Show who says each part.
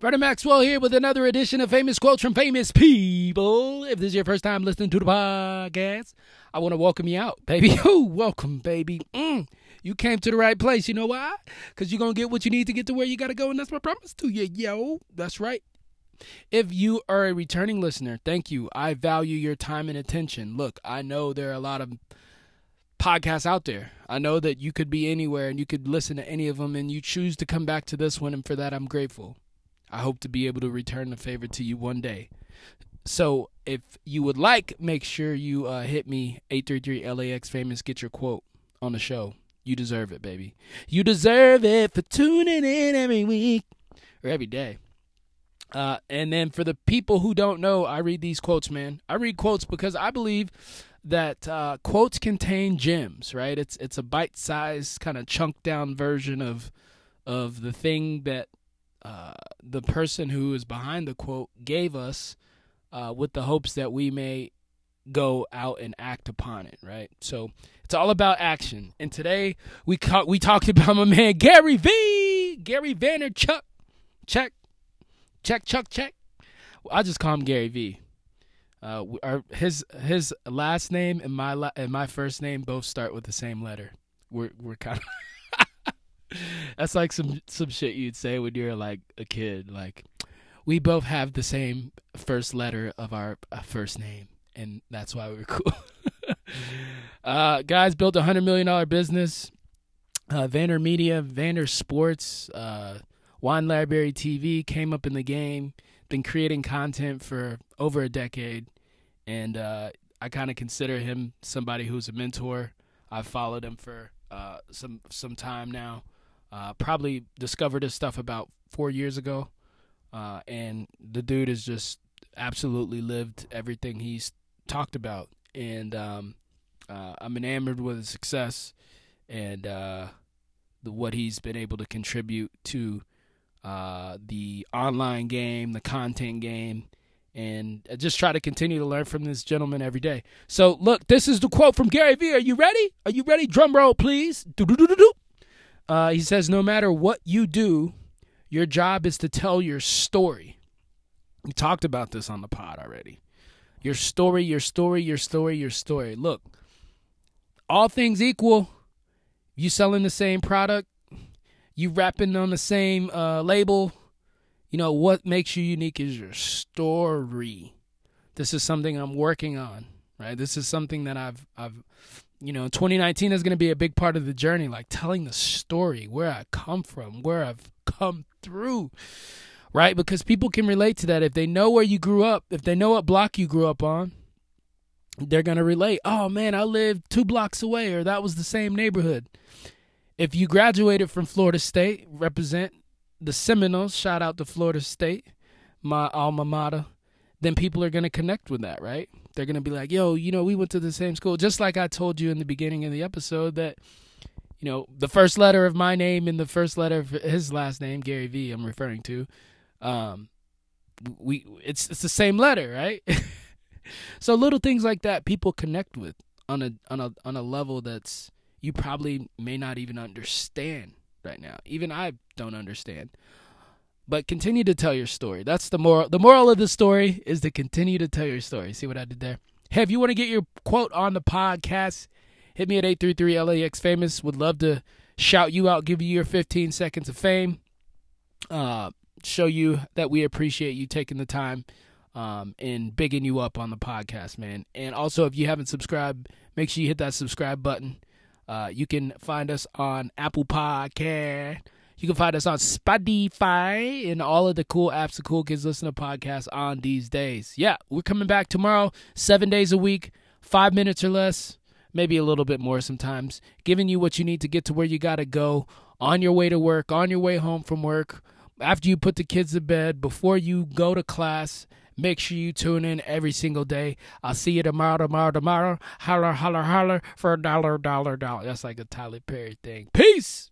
Speaker 1: Brother Maxwell here with another edition of Famous Quotes from Famous People. If this is your first time listening to the podcast, I want to welcome you out, baby. Oh, welcome, baby. Mm, you came to the right place. You know why? Because you're going to get what you need to get to where you got to go, and that's my promise to you, yo. That's right. If you are a returning listener, thank you. I value your time and attention. Look, I know there are a lot of podcasts out there. I know that you could be anywhere and you could listen to any of them, and you choose to come back to this one, and for that, I'm grateful. I hope to be able to return the favor to you one day. So if you would like, make sure you uh, hit me 833 LAX famous. Get your quote on the show. You deserve it, baby. You deserve it for tuning in every week or every day. Uh, and then for the people who don't know, I read these quotes, man. I read quotes because I believe that uh, quotes contain gems, right? It's it's a bite-sized kind of chunk down version of of the thing that uh, the person who is behind the quote gave us uh, with the hopes that we may go out and act upon it, right? So it's all about action. And today we ca- we talked about my man Gary V, Gary Vaynerchuk, check, check, chuck, check. I just call him Gary V. Uh, our, his his last name and my la- and my first name both start with the same letter. We're we're kind of that's like some some shit you'd say when you're like a kid. Like, we both have the same first letter of our uh, first name, and that's why we're cool. uh, guys built a hundred million dollar business. Uh, VaynerMedia, Vander Sports, uh, Wine Library TV came up in the game. Been creating content for over a decade, and uh, I kind of consider him somebody who's a mentor. I've followed him for uh, some some time now. Uh, probably discovered his stuff about four years ago, uh, and the dude has just absolutely lived everything he's talked about, and um, uh, I'm enamored with his success and uh, the, what he's been able to contribute to uh, the online game, the content game, and I just try to continue to learn from this gentleman every day. So, look, this is the quote from Gary Vee. Are you ready? Are you ready? Drum roll, please. Do-do-do-do-do. Uh, he says, no matter what you do, your job is to tell your story. We talked about this on the pod already. Your story, your story, your story, your story. Look, all things equal, you selling the same product, you rapping on the same uh, label. You know what makes you unique is your story. This is something I'm working on, right? This is something that I've I've you know, 2019 is going to be a big part of the journey, like telling the story, where I come from, where I've come through, right? Because people can relate to that. If they know where you grew up, if they know what block you grew up on, they're going to relate. Oh, man, I lived two blocks away, or that was the same neighborhood. If you graduated from Florida State, represent the Seminoles, shout out to Florida State, my alma mater, then people are going to connect with that, right? They're going to be like, yo, you know, we went to the same school. Just like I told you in the beginning of the episode that, you know, the first letter of my name and the first letter of his last name, Gary V, I'm referring to, um, we it's it's the same letter, right? so little things like that people connect with on a on a on a level that's you probably may not even understand right now. Even I don't understand but continue to tell your story. That's the moral. The moral of the story is to continue to tell your story. See what I did there? Hey, if you want to get your quote on the podcast, hit me at 833 LAX Famous. Would love to shout you out, give you your 15 seconds of fame, uh, show you that we appreciate you taking the time um, and bigging you up on the podcast, man. And also, if you haven't subscribed, make sure you hit that subscribe button. Uh, you can find us on Apple Podcast. You can find us on Spotify and all of the cool apps the cool kids listen to podcasts on these days. Yeah, we're coming back tomorrow, seven days a week, five minutes or less, maybe a little bit more sometimes, giving you what you need to get to where you got to go on your way to work, on your way home from work, after you put the kids to bed, before you go to class. Make sure you tune in every single day. I'll see you tomorrow, tomorrow, tomorrow. Holler, holler, holler for a dollar, dollar, dollar. That's like a Tyler Perry thing. Peace.